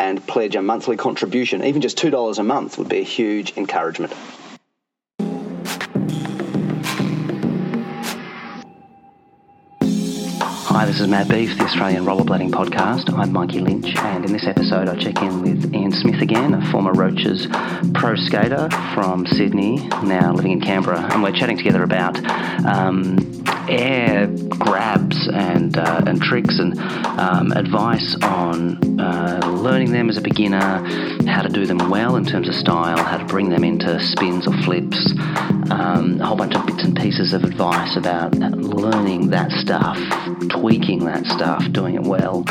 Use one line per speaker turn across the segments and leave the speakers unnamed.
and pledge a monthly contribution. Even just $2 a month would be a huge encouragement. This is Mad Beef, the Australian Rollerblading Podcast. I'm Mikey Lynch, and in this episode, I check in with Ian Smith again, a former Roaches pro skater from Sydney, now living in Canberra, and we're chatting together about um, air grabs and uh, and tricks and um, advice on uh, learning them as a beginner, how to do them well in terms of style, how to bring them into spins or flips, um, a whole bunch of bits and pieces of advice about learning that stuff, tweaking that stuff, doing it well.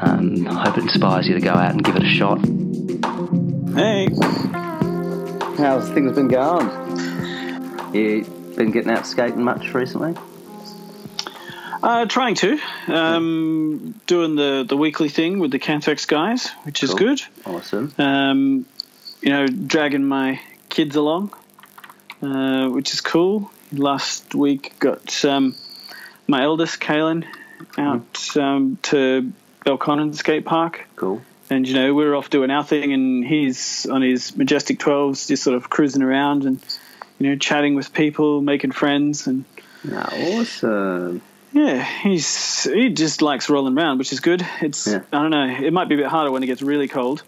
Um, hope it inspires you to go out and give it a shot.
Hey,
How's things been going? You been getting out skating much recently?
uh, trying to um, doing the the weekly thing with the Cantex guys, which is good.
Awesome.
Um, you know, dragging my kids along, uh, which is cool. Last week got um, my eldest Kaylin out um, to Belconnen Skate Park.
Cool.
and you know we're off doing our thing, and he's on his majestic twelves, just sort of cruising around and you know chatting with people, making friends, and
Ah, awesome.
yeah, he's he just likes rolling around, which is good. It's
Yeah.
I don't know, it might be a bit harder when it gets really cold,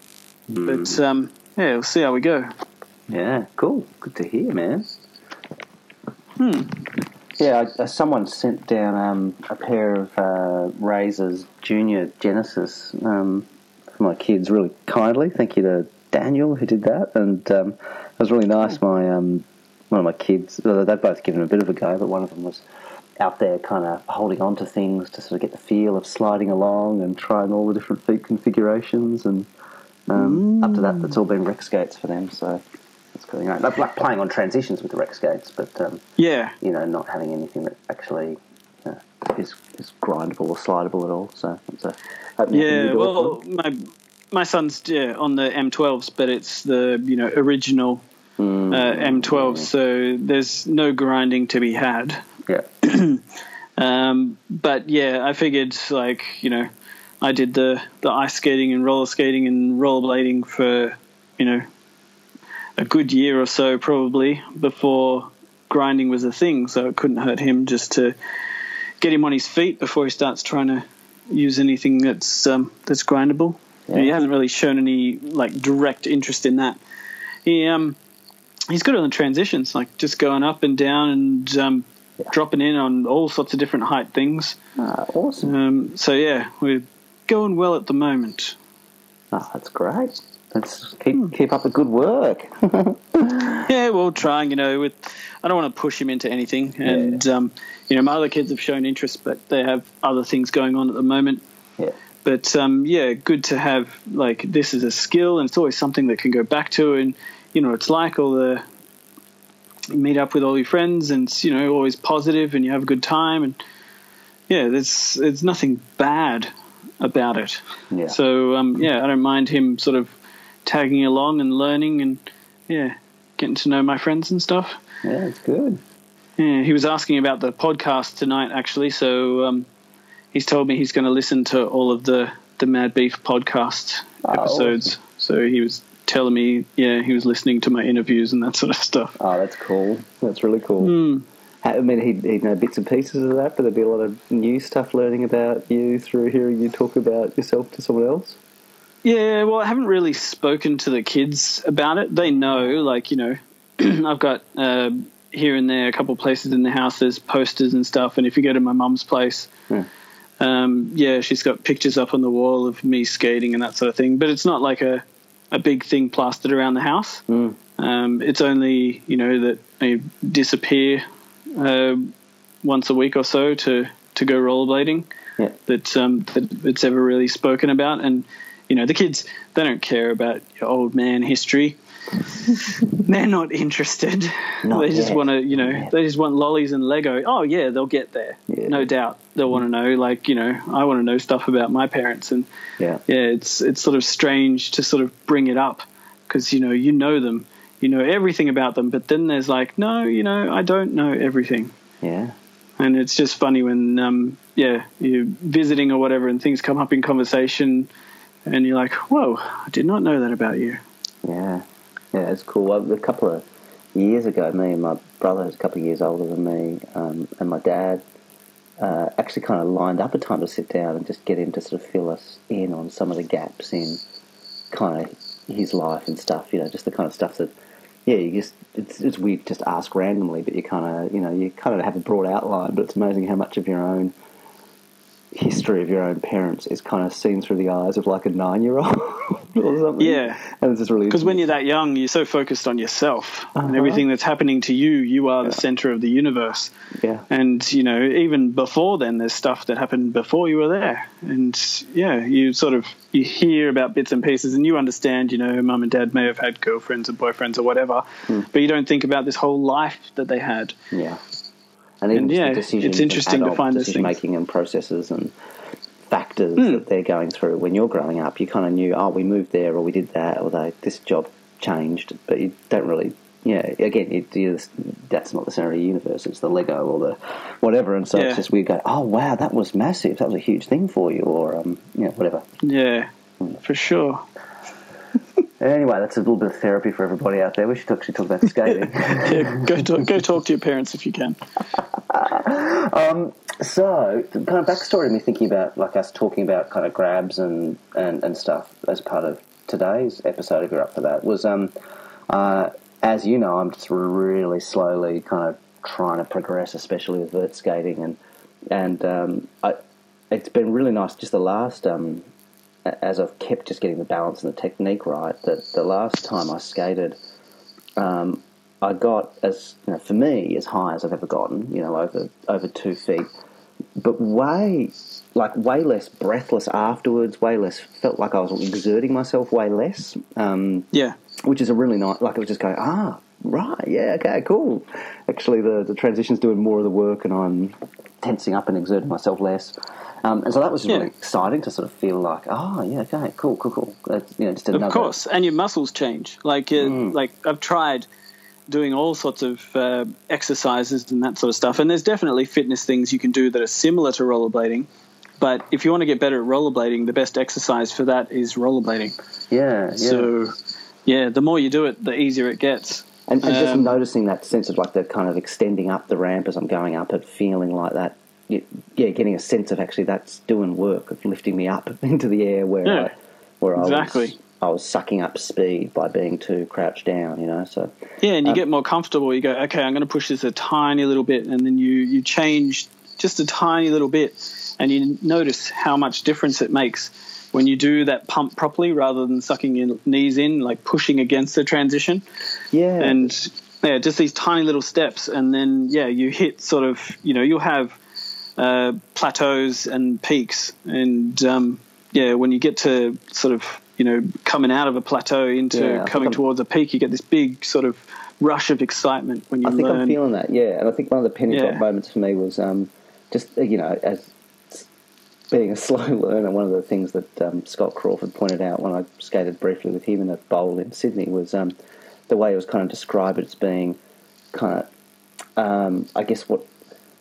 but um, yeah, we'll see how we go.
Yeah, cool. Good to hear, man.
Hmm.
Yeah, I, uh, someone sent down um, a pair of uh, Razors Junior Genesys um, for my kids really kindly. Thank you to Daniel who did that, and um, it was really nice. My um, one of my kids, they've both given a bit of a go, but one of them was out there kind of holding on to things to sort of get the feel of sliding along and trying all the different feet configurations and um, up to that that's all been rec skates for them so going great like, like playing on transitions with the rec skates but um,
Yeah,
you know not having anything that actually uh, is, is grindable or slidable at all so it's a opening up a new
yeah. Well, my my son's yeah, on the M12s, but it's the you know original
them.
uh,
Mm,
M12s, so there's no grinding to be had.
yeah
Um, but yeah, I figured like you know, I did the the ice skating and roller skating and rollerblading for you know a good year or so probably before grinding was a thing. So it couldn't hurt him just to get him on his feet before he starts trying to use anything that's um, that's grindable.
Yeah.
He hasn't really shown any like direct interest in that. He um he's good on the transitions, like just going up and down and um, dropping in on all sorts of different height things.
ah, awesome
Um, so yeah, we're going well at the moment.
oh, that's great let's keep keep up the good work
Yeah, well, trying. You know, with I don't want to push him into anything, and um, you know, my other kids have shown interest, but they have other things going on at the moment.
yeah
But um, yeah, good to have like this is a skill, and it's always something that can go back to, and you know, it's like all the you meet up with all your friends, and it's you know always positive, and you have a good time, and yeah, there's there's nothing bad about it.
yeah
So um, yeah, I don't mind him sort of tagging along and learning, and yeah, getting to know my friends and stuff.
yeah it's good
Yeah, he was asking about the podcast tonight, actually. So um, he's told me he's going to listen to all of the the Mad Beef podcast
Oh,
episodes. So he was telling me, yeah, he was listening to my interviews and that sort of stuff.
oh that's cool that's really cool
Hmm.
I mean, he'd, he'd know bits and pieces of that, but there'd be a lot of new stuff learning about you through hearing you talk about yourself to someone else.
Yeah, well, I haven't really spoken to the kids about it. They know, like, you know, I've got uh, here and there a couple of places in the house, there's posters and stuff. And if you go to my mum's place,
Hmm.
um, yeah, she's got pictures up on the wall of me skating and that sort of thing. But it's not like a, a big thing plastered around the house.
Mm.
Um, it's only, you know, that I disappear uh, once a week or so to, to go rollerblading
Yeah.
that um, that it's ever really spoken about. And you know the kids they don't care about your old man history. They're not interested.
Not
they just want to, you know, they just want lollies and Lego. Oh yeah, they'll get there,
Yeah.
no doubt. They'll want to know, like you know, I want to know stuff about my parents, and
Yeah.
yeah, it's it's sort of strange to sort of bring it up because you know you know them, you know everything about them, but then there's like, no, you know, I don't know everything,
Yeah.
and it's just funny when um, yeah you're visiting or whatever, and things come up in conversation, and you're like, whoa, I did not know that about you.
Yeah, yeah, it's cool. Well, a couple of years ago, me and my brother, who's a couple of years older than me, um, and my dad uh, actually kind of lined up a time to sit down and just get him to sort of fill us in on some of the gaps in kind of his life and stuff. You know, just the kind of stuff that, yeah, you just it's it's weird just ask randomly, but you kind of you know you kind of have a broad outline, but it's amazing how much of your own history of your own parents is kind of seen through the eyes of like a nine year old or something.
Yeah.
and it's just really
Because when you're that young, you're so focused on yourself and
Uh-huh.
everything that's happening to you. You are the center of the universe.
yeah.
And you know, even before then, there's stuff that happened before you were there. And yeah, you sort of you hear about bits and pieces, and you understand. You know, mum and dad may have had girlfriends or boyfriends or whatever,
Hmm.
but you don't think about this whole life that they had.
Yeah. And even
And, yeah,
the decisions
it's interesting to find
decision making and processes and factors
Hmm.
that they're going through. When you're growing up, you kind of knew, oh, we moved there, or we did that, or they, this job changed, but you don't really. Yeah, again, it, you that's not the center of the universe. It's the Lego or the whatever, and so
Yeah.
it's just we go, oh wow, that was massive. That was a huge thing for you, or um, you know, whatever.
Yeah,
Hmm.
for sure.
Anyway, that's a little bit of therapy for everybody out there. We should actually talk about skating.
Yeah, go talk, go talk to your parents if you can.
So, kind of backstory of me thinking about, like us talking about kind of grabs and, and, and stuff as part of today's episode, if you're up for that, was, um, uh, as you know, I'm just really slowly kind of trying to progress, especially with vert skating, and and um, I, it's been really nice. Just the last, um, as I've kept just getting the balance and the technique right, that the last time I skated, um, I got as you know, for me as high as I've ever gotten, you know, over over two feet, but way like way less breathless afterwards, way less felt like I was exerting myself way less, um,
Yeah,
which is a really nice. Like I was just going, ah, right, yeah, okay, cool. Actually, the the transition's doing more of the work, and I'm tensing up and exerting myself less. Um, and so that was
Yeah.
really exciting to sort of feel like, oh, yeah, okay, cool, cool, cool. That's, you know, just another,
of course, and your muscles change. Like, uh,
Hmm.
like I've tried doing all sorts of uh, exercises and that sort of stuff, and there's definitely fitness things you can do that are similar to rollerblading. But if you want to get better at rollerblading, the best exercise for that is rollerblading.
Yeah, yeah.
So, yeah, the more you do it, the easier it gets.
And, and just
Um,
noticing that sense of like the kind of extending up the ramp as I'm going up it, feeling like that, yeah, getting a sense of actually that's doing work of lifting me up into the air where
Yeah,
I, where I was. I was sucking up speed by being too crouched down, you know. So
Yeah, and you
Um,
get more comfortable. You go, okay, I'm going to push this a tiny little bit, and then you you change just a tiny little bit, and you notice how much difference it makes when you do that pump properly rather than sucking your knees in, like pushing against the transition.
yeah,
And yeah, just these tiny little steps, and then yeah, you hit sort of you know you'll have uh, plateaus and peaks, and um, yeah, when you get to sort of you know coming out of a plateau into
Yeah,
coming towards a peak, you get this big sort of rush of excitement when you
I think
learn.
I'm feeling that, yeah. And I think one of the penny drop
Yeah.
moments for me was um, just uh, you know as being a slow learner. One of the things that um, Scott Crawford pointed out when I skated briefly with him in a bowl in Sydney was um, the way it was kind of described as being kind of um, I guess what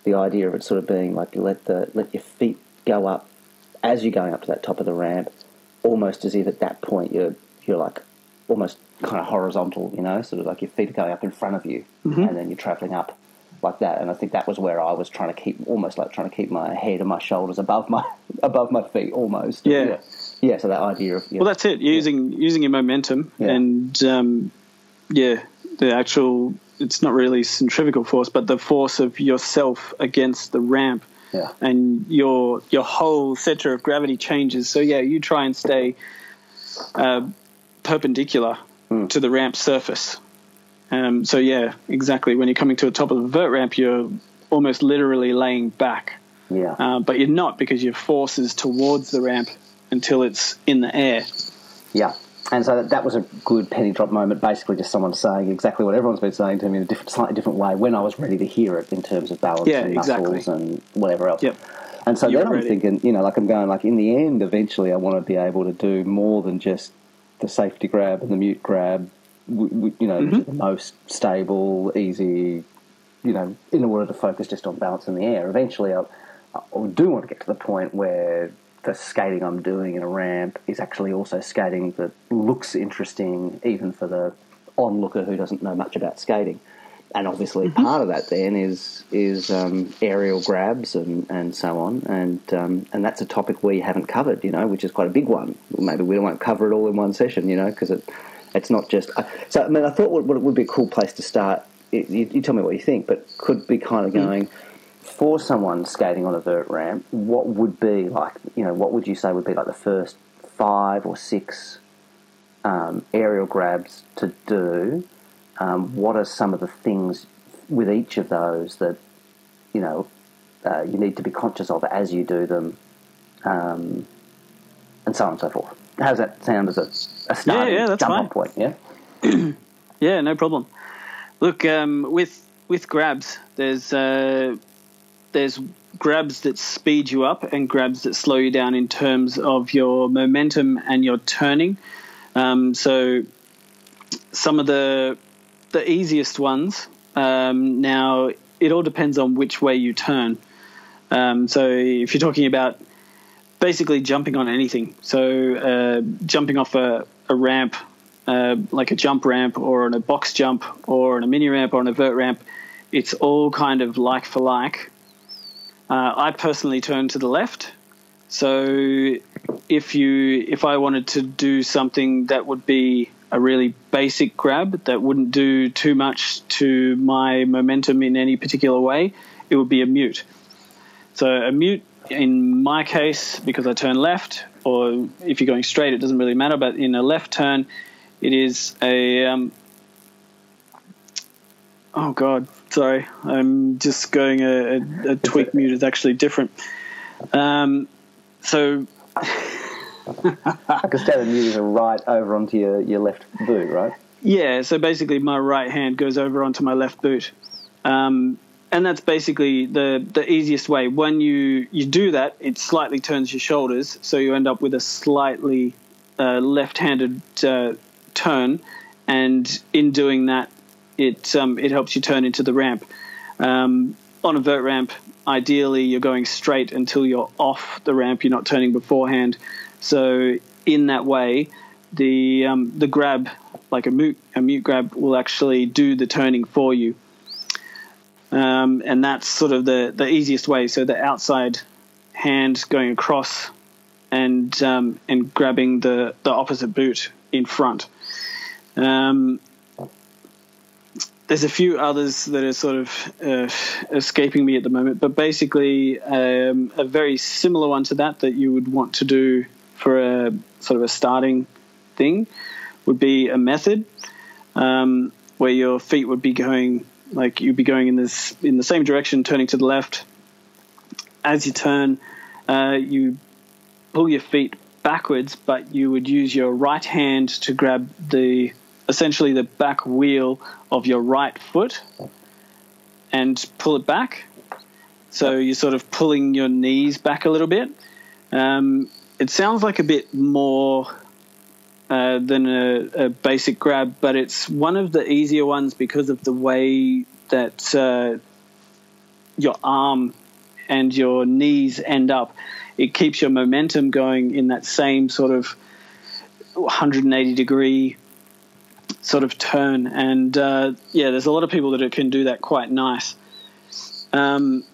the idea of it sort of being like you let the let your feet go up as you're going up to that top of the ramp, almost as if at that point you're you're like almost kind of horizontal, you know, sort of like your feet are going up in front of you, and then you're travelling up like that. And I think that was where I was trying to keep almost like trying to keep my head and my shoulders above my above my feet, almost.
Yeah.
yeah. Yeah, So that idea of yeah,
Well, that's it. Using using your momentum
Yeah.
and um, yeah, the actual. It's not really centrifugal force, but the force of yourself against the ramp,
yeah,
and your your whole center of gravity changes. So yeah, you try and stay uh, perpendicular
Hmm.
to the ramp surface. Um, so yeah, exactly. When you're coming to the top of the vert ramp, you're almost literally laying back
yeah,
uh, but you're not because your force is towards the ramp until it's in the air.
Yeah. And so that was a good penny drop moment, basically just someone saying exactly what everyone's been saying to me in a different, slightly different way when I was ready to hear it in terms of balance
Yeah,
and muscles
exactly.
and whatever else.
Yep.
And so
You
then I'm
ready.
thinking, you know, like I'm going, like in the end, eventually I want to be able to do more than just the safety grab and the mute grab, you know,
Mm-hmm.
the most stable, easy, you know, in order to focus just on balance in the air. Eventually I, I do want to get to the point where the skating I'm doing in a ramp is actually also skating that looks interesting, even for the onlooker who doesn't know much about skating. And obviously, part of that then is is um, aerial grabs and, and so on, and um, and that's a topic we haven't covered, you know, which is quite a big one. Maybe we won't cover it all in one session, you know, because it it's not just. Uh, so I mean, I thought what, what would be a cool place to start. You, you tell me what you think, but could be kind of going for someone skating on a vert ramp, what would be like, you know, what would you say would be like the first five or six um, aerial grabs to do? Um, what are some of the things with each of those that, you know, uh, you need to be conscious of as you do them, um, and so on and so forth? How does that sound as a, a starting
yeah, that's
jump on point? Yeah.
Yeah, no problem. Look, um, with with grabs, there's uh, there's grabs that speed you up and grabs that slow you down in terms of your momentum and your turning. Um, so some of the the easiest ones. Um, now it all depends on which way you turn. Um, so if you're talking about basically jumping on anything, so uh, jumping off a, a ramp, uh, like a jump ramp, or on a box jump, or on a mini ramp, or on a vert ramp, it's all kind of like for like. Uh, I personally turn to the left. So if you if I wanted to do something that would be a really basic grab that wouldn't do too much to my momentum in any particular way, it would be a mute. So a mute in my case, because I turn left, or if you're going straight, it doesn't really matter. But in a left turn, it is a um, oh god, sorry, I'm just going a, a, a tweak mute is actually different. Um, so
Because standard mute is a right over onto your, your left boot, right?
Yeah, so basically my right hand goes over onto my left boot. Um, and that's basically the, the easiest way. When you, you do that, it slightly turns your shoulders, so you end up with a slightly uh, left-handed uh, turn, and in doing that, it um, it helps you turn into the ramp. Um, on a vert ramp, ideally you're going straight until you're off the ramp. You're not turning beforehand. So in that way, the um, the grab, like a mute a mute grab, will actually do the turning for you. Um, and that's sort of the the easiest way. So the outside hand going across and um, and grabbing the the opposite boot in front. Um, there's a few others that are sort of uh, escaping me at the moment, but basically um, a very similar one to that that you would want to do for a sort of a starting thing would be a method um, where your feet would be going like you'd be going in this in the same direction, turning to the left. As you turn, uh, you pull your feet backwards, but you would use your right hand to grab the essentially the back wheel of your right foot and pull it back. So you're sort of pulling your knees back a little bit. Um, it sounds like a bit more uh, than a, a basic grab, but it's one of the easier ones because of the way that uh, your arm and your knees end up. It keeps your momentum going in that same sort of 180 degree sort of turn. And uh, yeah, there's a lot of people that can do that quite nice. Um,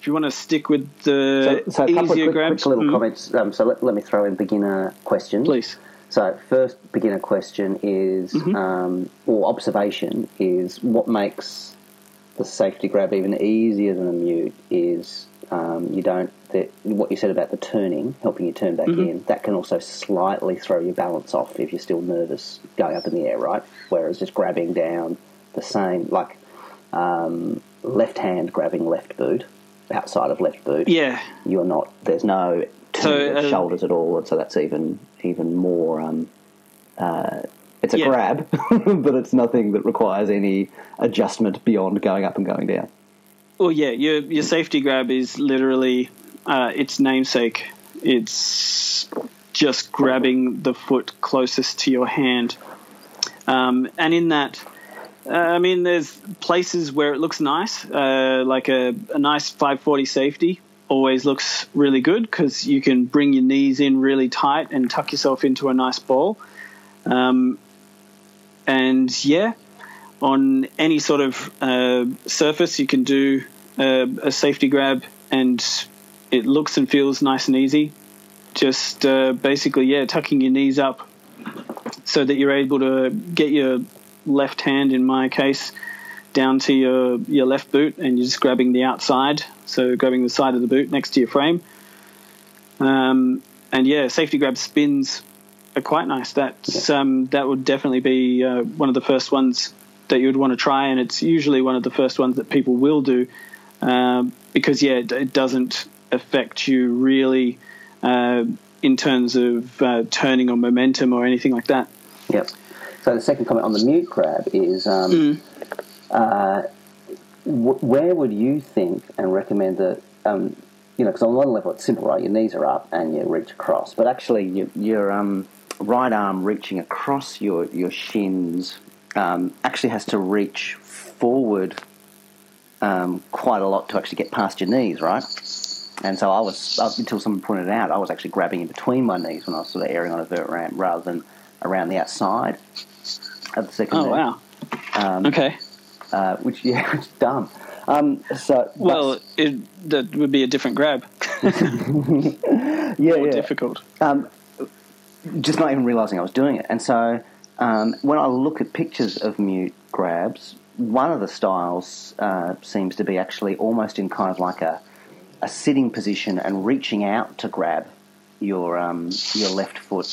if you want to stick with the
So, so a couple of quick,
grabs,
quick little
mm,
comments. Um, so let, let me throw in beginner questions.
please.
So first beginner question is,
Mm-hmm.
um, or observation is, what makes the safety grab even easier than a mute is um, you don't the, what you said about the turning, helping you turn back
Mm-hmm.
in. That can also slightly throw your balance off if you're still nervous going up in the air, right? Whereas just grabbing down the same, like um, left hand grabbing left boot outside of left boot
Yeah,
you're not there's no
So, uh,
shoulders at all, and so that's even even more. Um, uh, it's a
Yeah.
grab, but it's nothing that requires any adjustment beyond going up and going down.
Well, yeah, your your safety grab is literally uh, its namesake. It's just grabbing the foot closest to your hand, um, and in that, uh, I mean, there's places where it looks nice, uh, like a, a nice 540 safety. Always looks really good because you can bring your knees in really tight and tuck yourself into a nice ball. Um, and yeah, on any sort of uh, surface, you can do uh, a safety grab, and it looks and feels nice and easy. Just uh, basically, yeah, tucking your knees up so that you're able to get your left hand, in my case, down to your your left boot, and you're just grabbing the outside, so grabbing the side of the boot next to your frame. Um, and yeah, safety grab spins are quite nice. That's um, that would definitely be uh, one of the first ones that you would want to try, and it's usually one of the first ones that people will do um, because yeah, it, it doesn't affect you really uh, in terms of uh, turning or momentum or anything like that.
Yep. So the second comment on the mute grab is um, uh, w- where would you think and recommend that, um, you know, because on one level it's simple, right? Your knees are up and you reach across. But actually, your, your um, right arm reaching across your, your shins um, actually has to reach forward um, quite a lot to actually get past your knees, right? And so I was, up until someone pointed it out, I was actually grabbing in between my knees when I was sort of airing on a vert ramp rather than around the outside of the second.
Oh
there,
wow!
Um,
Okay.
Uh, which yeah, it's dumb. Um, so
Well, it, that would be a different grab.
yeah,
More
yeah.
difficult.
um, just not even realizing I was doing it. And so um, when I look at pictures of mute grabs, one of the styles uh, seems to be actually almost in kind of like a, a sitting position and reaching out to grab your um, your left foot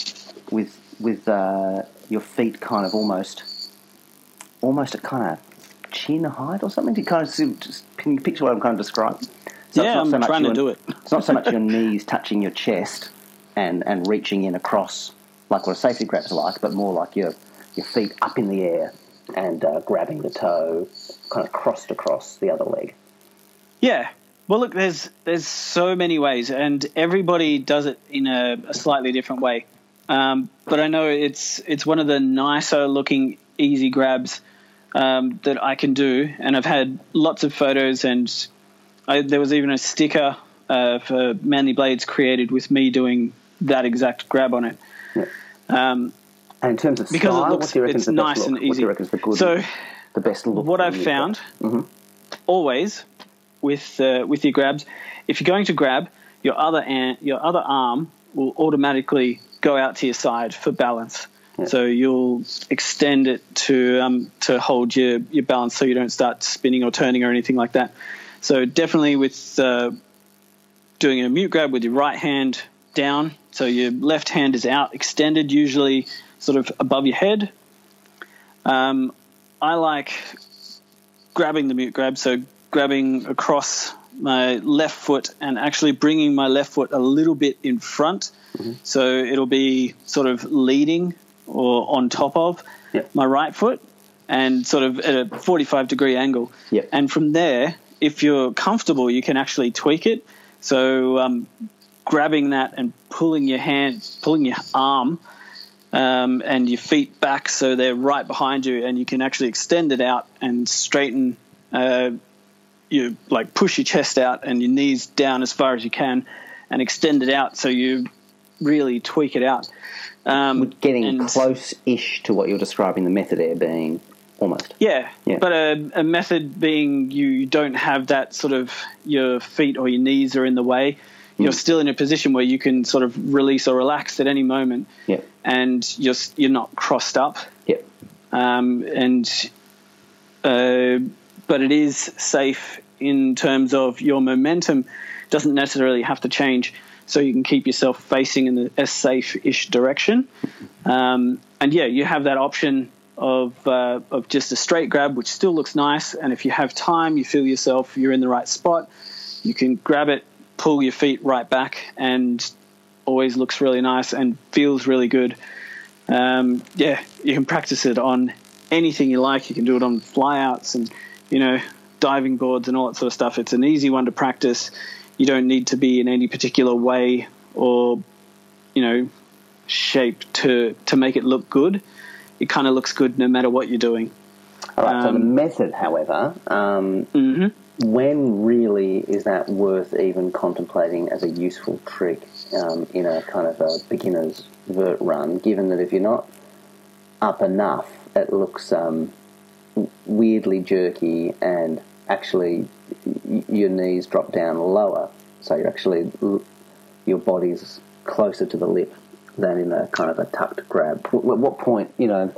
with with uh, your feet kind of almost almost at kind of chin height or something. To kind of see, just, can you picture what I'm kind of describing? So it's
Yeah,
not
I'm
so much
trying to
your-
do it.
It's not so much your knees touching your chest and, and reaching in across like what a safety grab's like, but more like your your feet up in the air and uh, grabbing the toe, kind of crossed across the other leg.
Yeah. Well, look, there's there's so many ways, and everybody does it in a, a slightly different way. Um, but I know it's it's one of the nicer looking easy grabs um, that I can do, and I've had lots of photos, and I, there was even a sticker uh, for Manly Blades created with me doing that exact grab on it. Um,
And in terms of
Because it looks-
what do you reckon's
it's
the
nice
look?
and
What do
easy.
you reckon's the good,
So-
the best look?
what I've found
Mhm.
always with uh, with your grabs, if you're going to grab, your other an- your other arm will automatically go out to your side for balance. So you'll extend it to um, to hold your, your balance, so you don't start spinning or turning or anything like that. So definitely with uh, doing a mute grab with your right hand down, so your left hand is out, extended, usually sort of above your head. Um, I like grabbing the mute grab, so grabbing across my left foot and actually bringing my left foot a little bit in front. So it'll be sort of leading or on top of my right foot and sort of at a 45 degree angle. And from there, if you're comfortable, you can actually tweak it. So um, grabbing that and pulling your hand, pulling your arm um, and your feet back so they're right behind you, and you can actually extend it out and straighten. Uh, you like push your chest out and your knees down as far as you can, and extend it out so you really tweak it out. Um,
Getting close-ish to what you're describing, the method there being almost.
Yeah,
Yeah.
but a, a method being you don't have that sort of your feet or your knees are in the way. You're still in a position where you can sort of release or relax at any moment,
Yep.
and you're you're not crossed up.
Yep.
um, and uh, but it is safe in terms of your momentum doesn't necessarily have to change, so you can keep yourself facing in the, a safe-ish direction. Um, and yeah, you have that option of uh, of just a straight grab, which still looks nice. And if you have time, you feel yourself you're in the right spot, you can grab it, pull your feet right back, and always looks really nice and feels really good. Um, yeah, you can practice it on anything you like. You can do it on flyouts and you know diving boards and all that sort of stuff. It's an easy one to practice. You don't need to be in any particular way or you know shape to to make it look good. It kind of looks good no matter what you're doing.
All right. so the method, however, um,
hmm
when really is that worth even contemplating as a useful trick um, in a kind of a beginner's vert run? Given that if you're not up enough, it looks um, weirdly jerky and actually your knees drop down lower, so you're actually your body's closer to the lip than in a kind of a tucked grab. At what point, you know,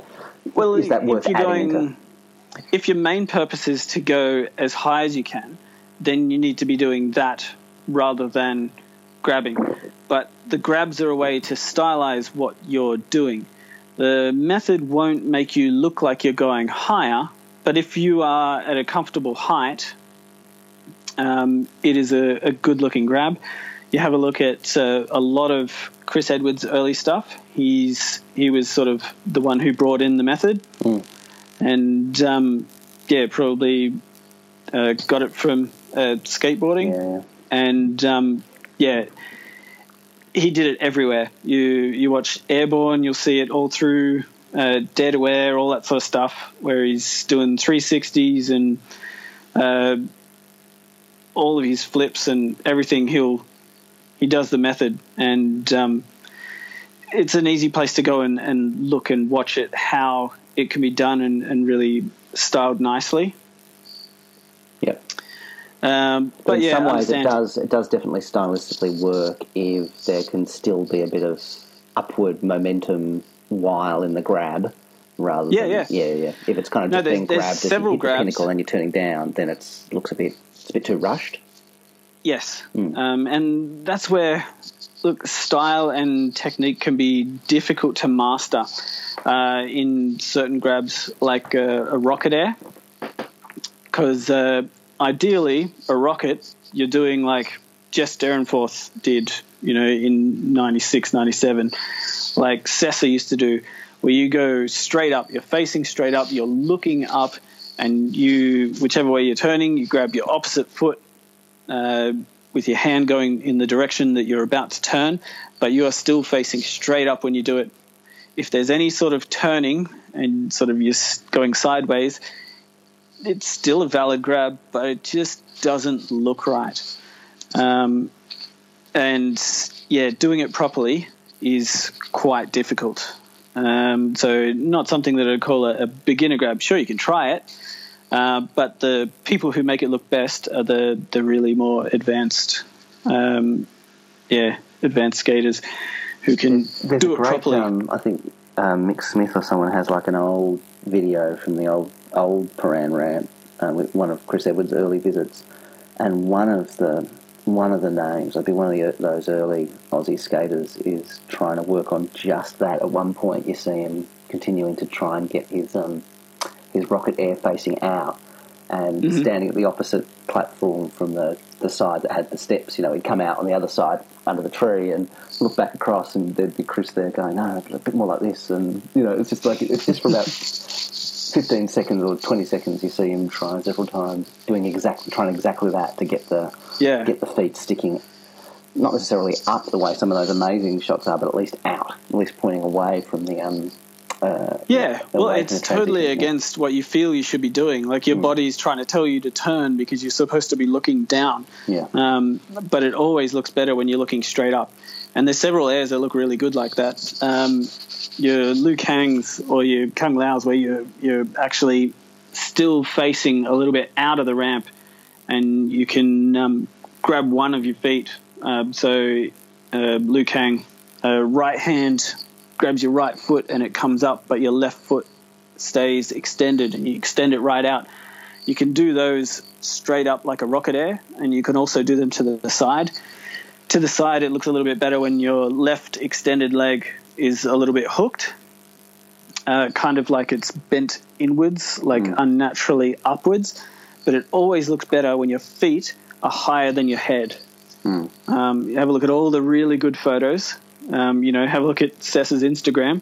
Well,
is that
if
worth
you're
adding
going,
into?
if your main purpose is to go as high as you can, then you need to be doing that rather than grabbing. But the grabs are a way to stylize what you're doing. The method won't make you look like you're going higher, but if you are at a comfortable height, um, it is a, a good looking grab. You have a look at uh, a lot of Chris Edwards' early stuff. He's he was sort of the one who brought in the method, and um, yeah, probably uh, got it from uh, skateboarding
Yeah.
and um, yeah, he did it everywhere. You you watch Airborne, you'll see it all through uh, to all that sort of stuff, where he's doing 360s and uh, all of his flips and everything. He'll he does the method, and um, it's an easy place to go and, and look and watch it how it can be done and, and really styled nicely.
Yep.
Um, but
in
yeah,
some ways, it does it does definitely stylistically work if there can still be a bit of upward momentum while in the grab, rather
Yeah,
than
yeah.
yeah, yeah. If it's kind of
No,
just
there's-
being
there's
grabbed
several
hit the
grabs.
pinnacle and you're turning down, then it looks a bit it's a bit too rushed.
Yes,
Hmm.
um, and that's where look style and technique can be difficult to master uh, in certain grabs, like uh, a rocket air, because uh, ideally a rocket you're doing like Jess Dyrenforth did, you know, in 96, 97, like Sessa used to do, where you go straight up, you're facing straight up, you're looking up, and you, whichever way you're turning, you grab your opposite foot uh, with your hand going in the direction that you're about to turn, but you are still facing straight up when you do it. If there's any sort of turning and sort of you're going sideways, it's still a valid grab, but it just doesn't look right. Um, and yeah, doing it properly is quite difficult. Um, so not something that I'd call a, a beginner grab. Sure, you can try it, uh, but the people who make it look best are the the really more advanced, um, yeah, advanced skaters who can
There's
do it
great,
properly.
Um, I think um, Mick Smith or someone has like an old video from the old old Paran ramp uh, with one of Chris Edwards' early visits, and one of the one of the names, I think one of the, those early Aussie skaters is trying to work on just that. At one point, you see him continuing to try and get his um, his rocket air facing out. And
Mm-hmm.
standing at the opposite platform from the, the side that had the steps, you know, he'd come out on the other side under the tree and look back across, and there'd be Chris there going, "No, a bit more like this," and you know, it's just like it's just for about fifteen seconds or twenty seconds. You see him trying several times, doing exactly trying exactly that to get the
Yeah.
get the feet sticking, not necessarily up the way some of those amazing shots are, but at least out, at least pointing away from the um. Uh,
Yeah,
the
well, it's totally against what you feel you should be doing. Like your body's trying to tell you to turn because you're supposed to be looking down.
Yeah.
Um, but it always looks better when you're looking straight up. And there's several airs that look really good like that. Um, your Liu Kang's or your Kung Lao's where you're, you're actually still facing a little bit out of the ramp and you can um, grab one of your feet. Um, so uh, Liu Kang, uh, right hand grabs your right foot and it comes up, but your left foot stays extended and you extend it right out. You can do those straight up like a rocket air, and you can also do them to the side. To the side, it looks a little bit better when your left extended leg is a little bit hooked, uh, kind of like it's bent inwards, like unnaturally upwards. But it always looks better when your feet are higher than your head. Um, have a look at all the really good photos. Um, you know, have a look at Sess's Instagram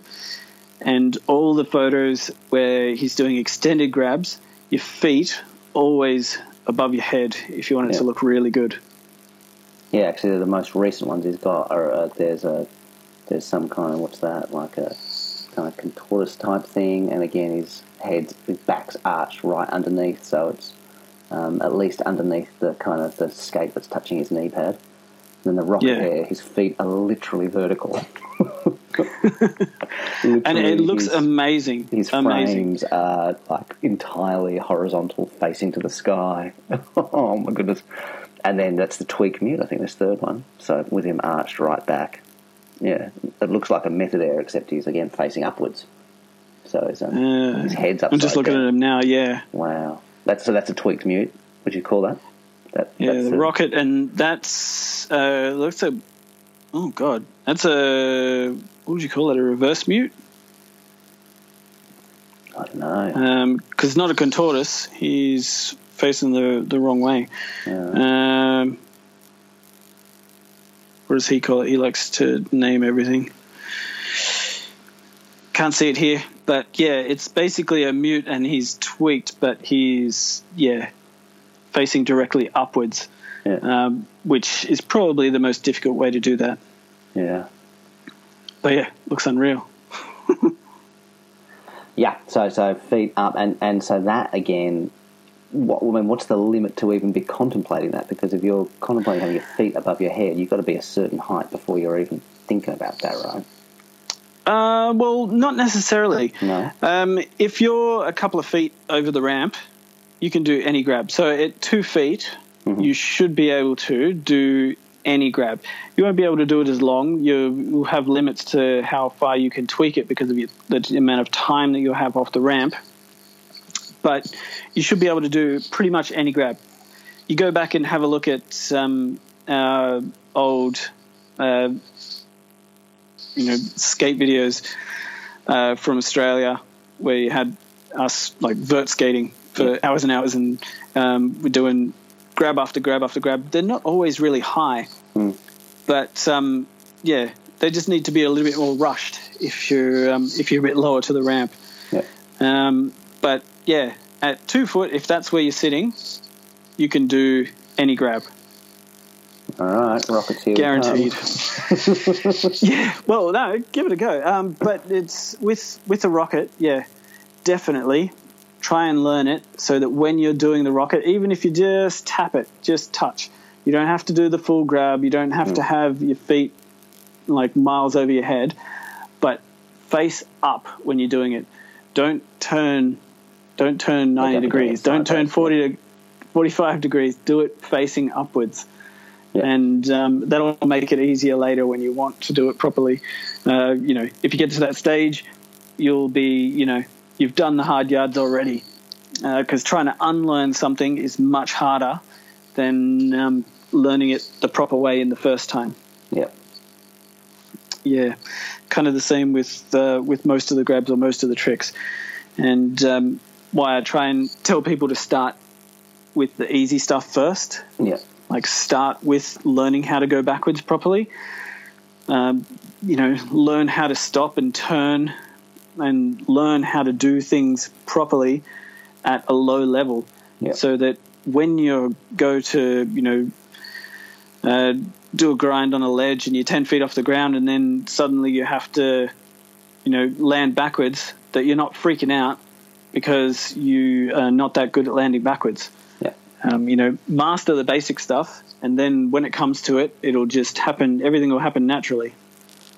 and all the photos where he's doing extended grabs. Your feet always above your head if you want it
Yeah.
to look really good.
Yeah, actually, the most recent ones he's got are uh, there's a there's some kind of what's that like a kind of contortus type thing, and again his head's his back's arched right underneath, so it's um, at least underneath the kind of the skate that's touching his knee pad. And then the rocket
Yeah.
air, his feet are literally vertical.
And it looks
his-
amazing.
His
amazing.
frames are like entirely horizontal, facing to the sky. oh my goodness! And then that's the tweak mute. I think this third one. So with him arched right back, yeah, it looks like a method air, except he's again facing upwards. So his, um,
Uh,
his head's up.
I'm just looking
down.
at him now. Yeah,
Wow, that's so that's a tweaked mute. Would you call that? That
yeah,
that's
the rocket, and that's uh, looks a. Oh god, that's a what would you call it? A reverse mute?
I don't know.
Because it's not a contortus. He's facing the the wrong way.
Yeah.
Um, what does he call it? He likes to name everything. Can't see it here, but yeah, it's basically a mute, and he's tweaked, but he's yeah facing directly upwards,
yeah,
um, which is probably the most difficult way to do that.
yeah.
But yeah, looks unreal.
Yeah, so so feet up, and, and so that again, what I mean, what's the limit to even be contemplating that? Because if you're contemplating having your feet above your head, you've got to be a certain height before you're even thinking about that, right?
Uh, well, not necessarily.
No.
Um, if you're a couple of feet over the ramp, you can do any grab. So at two feet, you should be able to do any grab. You won't be able to do it as long. You will have limits to how far you can tweak it because of your, the amount of time that you'll have off the ramp. But you should be able to do pretty much any grab. You go back and have a look at um, our old, uh, you know, skate videos uh, from Australia where you had us like vert skating for hours and hours, and um, we're doing grab after grab after grab. They're not always really high, but um, yeah, they just need to be a little bit more rushed if you're um, if you're a bit lower to the ramp.
Yeah.
Um, but yeah, at two foot, if that's where you're sitting, you can do any grab,
All right, rockets here.
guaranteed. yeah, well, no, give it a go. Um, but it's with with a rocket, yeah, definitely try and learn it so that when you're doing the rocket, even if you just tap it, just touch. You don't have to do the full grab. You don't have to have your feet like miles over your head, but face up when you're doing it. Don't turn, don't turn ninety
up
degrees. Don't turn forty to forty-five degrees. Do it facing upwards
Yeah.
and um, that'll make it easier later when you want to do it properly. Uh, you know, if you get to that stage, you'll be, you know, you've done the hard yards already. Because trying to unlearn something is much harder than um, learning it the proper way in the first time.
Yeah,
Yeah, kind of the same with uh, with most of the grabs or most of the tricks, and um, why I try and tell people to start with the easy stuff first.
Yeah,
like start with learning how to go backwards properly. Um, you know learn how to stop and turn and learn how to do things properly at a low level.
Yeah.
so that when you go to you know uh, do a grind on a ledge and you're 10 feet off the ground and then suddenly you have to you know land backwards that you're not freaking out because you are not that good at landing backwards
yeah.
um, you know, master the basic stuff, and then when it comes to it, it'll just happen. Everything will happen naturally.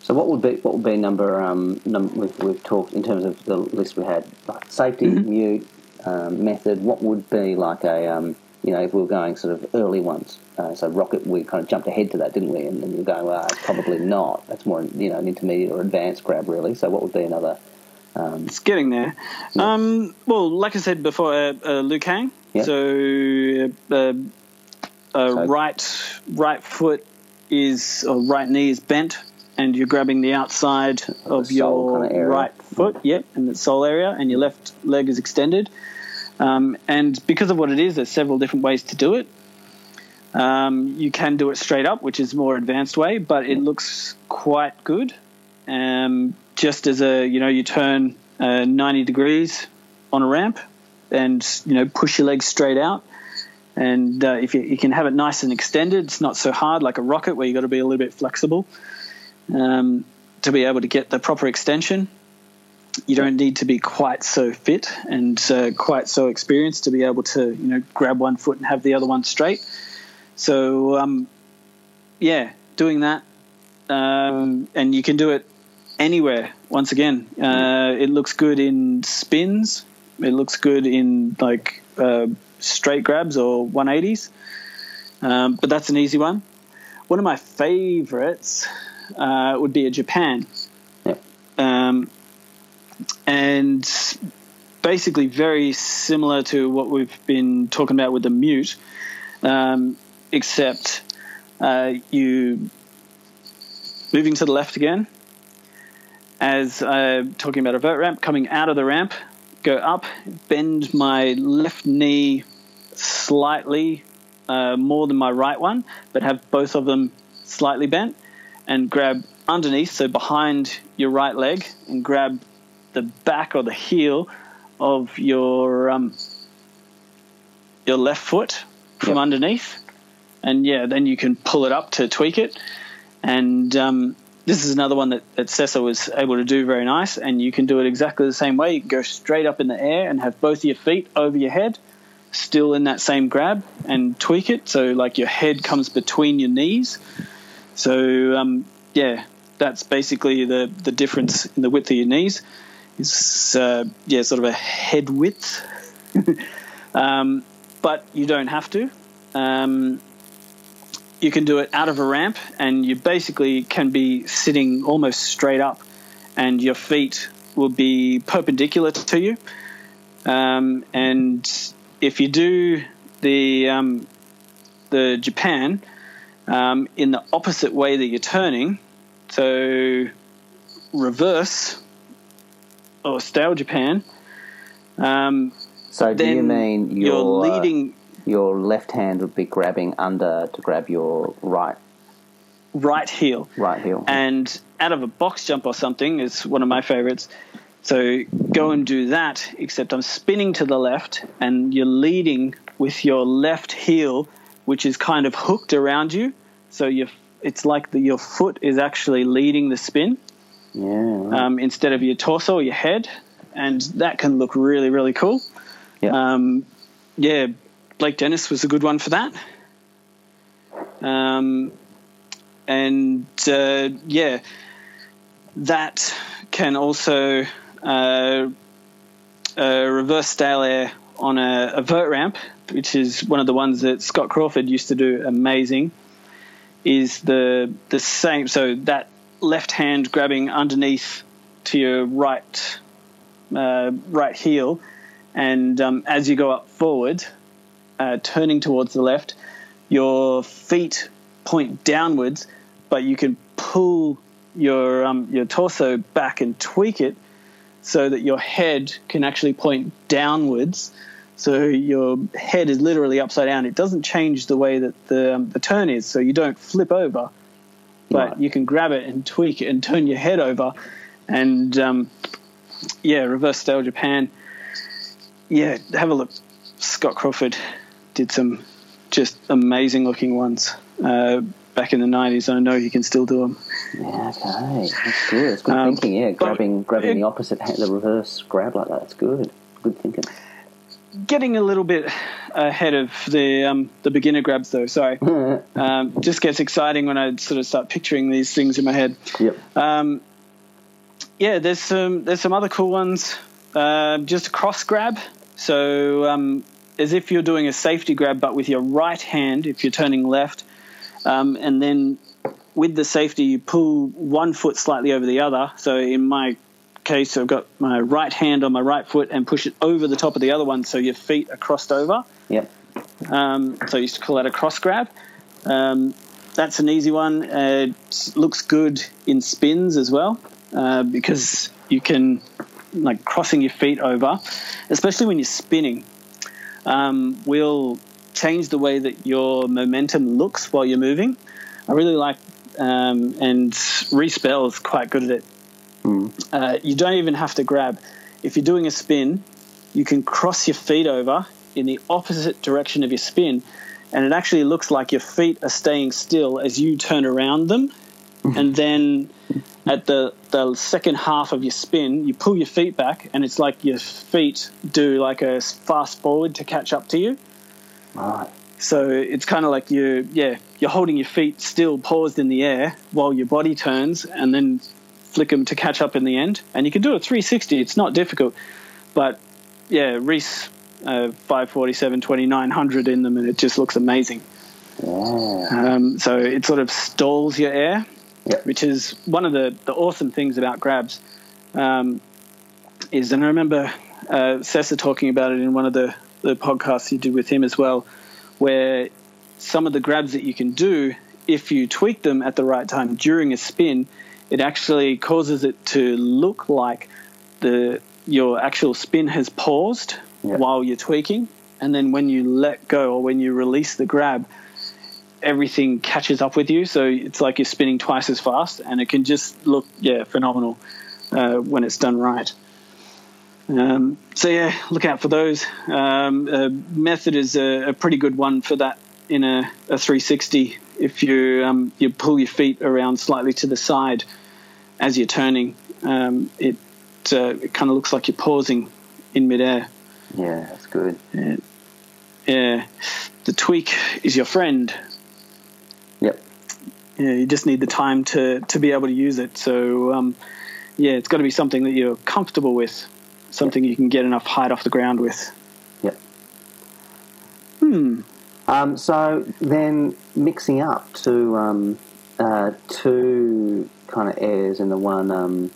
So what would be what would be number um num- we've, we've talked in terms of the list we had like safety
Mm-hmm.
mute um, method. What would be like a um you know if we were going sort of early ones? Uh, so rocket we kind of jumped ahead to that, didn't we? And then you're going well probably not. That's more you know an intermediate or advanced grab really. So what would be another? Um,
It's getting there. Um, well, like I said before, uh, uh, Liu Kang.
Yeah.
So, uh, uh,
So-
right right foot is or right knee is bent, and you're grabbing the outside of
sole
your
kinda
right foot. Yep, in the sole area, and your left leg is extended. Um, and because of what it is, there's several different ways to do it. Um, you can do it straight up, which is more advanced way, but it looks quite good. Um, just as a you know, you turn uh, 90 degrees on a ramp, and you know, push your legs straight out. And uh, if you, you, can have it nice and extended, it's not so hard like a rocket where you've got to be a little bit flexible um, to be able to get the proper extension. You don't need to be quite so fit and uh, quite so experienced to be able to, you know, grab one foot and have the other one straight. So, um, yeah, doing that, um, and you can do it anywhere. Once again, uh, it looks good in spins. It looks good in like uh, straight grabs or 180s. Um, but that's an easy one. One of my favorites uh, would be a Japan.
Yep.
Um, and basically very similar to what we've been talking about with the mute, um, except uh, you moving to the left again. As uh, talking about a vert ramp, coming out of the ramp, go up, bend my left knee slightly uh, more than my right one, but have both of them slightly bent, and grab underneath, so behind your right leg, and grab the back or the heel of your um, your left foot from
Yep.
underneath, and yeah, then you can pull it up to tweak it, and um, this is another one that, that Cessa was able to do very nice, and you can do it exactly the same way. You can go straight up in the air and have both of your feet over your head, still in that same grab, and tweak it so like your head comes between your knees. So um, yeah, that's basically the the difference in the width of your knees. It's uh, yeah, sort of a head width, um, but you don't have to. Um, you can do it out of a ramp, and you basically can be sitting almost straight up, and your feet will be perpendicular to you. Um, and if you do the um, the Japan um, in the opposite way that you're turning, so reverse or stale Japan, um,
So do you mean
you're
your uh,
leading
your left hand would be grabbing under to grab your right
right heel.
right heel?
and out of a box jump or something is one of my favorites. So go and do that, except I'm spinning to the left and you're leading with your left heel, which is kind of hooked around you. So you it's like the, your foot is actually leading the spin
yeah. right.
um, instead of your torso or your head. And that can look really, really cool.
Yeah.
Um, yeah, Blake Dennis was a good one for that. Um, and uh, yeah, that can also uh, uh, reverse stale air on a, a vert ramp, which is one of the ones that Scott Crawford used to do amazing. Is the the same? So that left hand grabbing underneath to your right uh, right heel, and um, as you go up forward, uh, turning towards the left, your feet point downwards, but you can pull your um, your torso back and tweak it so that your head can actually point downwards. So your head is literally upside down. It doesn't change the way that the um, the turn is, so you don't flip over, but
Right.
you can grab it and tweak it and turn your head over, and um, yeah, reverse style Japan. Yeah, have a look. Scott Crawford did some just amazing looking ones uh, back in the nineties. I know he can still do them.
Yeah, okay, that's good. It's good
Um,
thinking. Yeah, grabbing grabbing
it-
the opposite the reverse grab like that. That's good. Good thinking.
Getting a little bit ahead of the um, the beginner grabs though. Sorry, um, just gets exciting when I sort of start picturing these things in my head.
Yep.
Um, yeah, there's some there's some other cool ones. Uh, just a cross grab. So um, as if you're doing a safety grab, but with your right hand, if you're turning left, um, and then with the safety, you pull one foot slightly over the other. So in my case, I've got my right hand on my right foot and push it over the top of the other one, so your feet are crossed over.
Yep.
Um, so I used to call that a cross grab. Um, that's an easy one. Uh, it looks good in spins as well uh, because you can like crossing your feet over, especially when you're spinning. Um, will change the way that your momentum looks while you're moving. I really like, um, and Respell is quite good at it. Uh, you don't even have to grab. If you're doing a spin, you can cross your feet over in the opposite direction of your spin, and it actually looks like your feet are staying still as you turn around them. And then at the the second half of your spin, you pull your feet back, and it's like your feet do like a fast forward to catch up to you.
Right.
So it's kind of like you, yeah, you're holding your feet still paused in the air while your body turns, and then flick them to catch up in the end. And you can do a 360. It's not difficult, but yeah, Reese uh, 547, 2900 in them, and it just looks amazing.
Yeah.
Um, so it sort of stalls your air, Which is one of the, the awesome things about grabs. Um, is and I remember uh, Sessa talking about it in one of the, the podcasts you did with him as well, where some of the grabs that you can do, if you tweak them at the right time during a spin, it actually causes it to look like the your actual spin has paused
Yeah.
while you're tweaking, and then when you let go or when you release the grab, everything catches up with you. So it's like you're spinning twice as fast, and it can just look yeah phenomenal uh, when it's done right. Um, so yeah, look out for those. Um, uh, method is a, a pretty good one for that in a, a 360. If you um, you pull your feet around slightly to the side as you're turning, um, it uh, it kind of looks like you're pausing in midair.
Yeah, that's good.
Yeah, the tweak is your friend.
Yep.
Yeah, you just need the time to to be able to use it. So um, yeah, it's got to be something that you're comfortable with, something you can get enough height off the ground with.
Yep.
Hmm.
Um, so then mixing up to um, uh, two kind of airs in the one, um,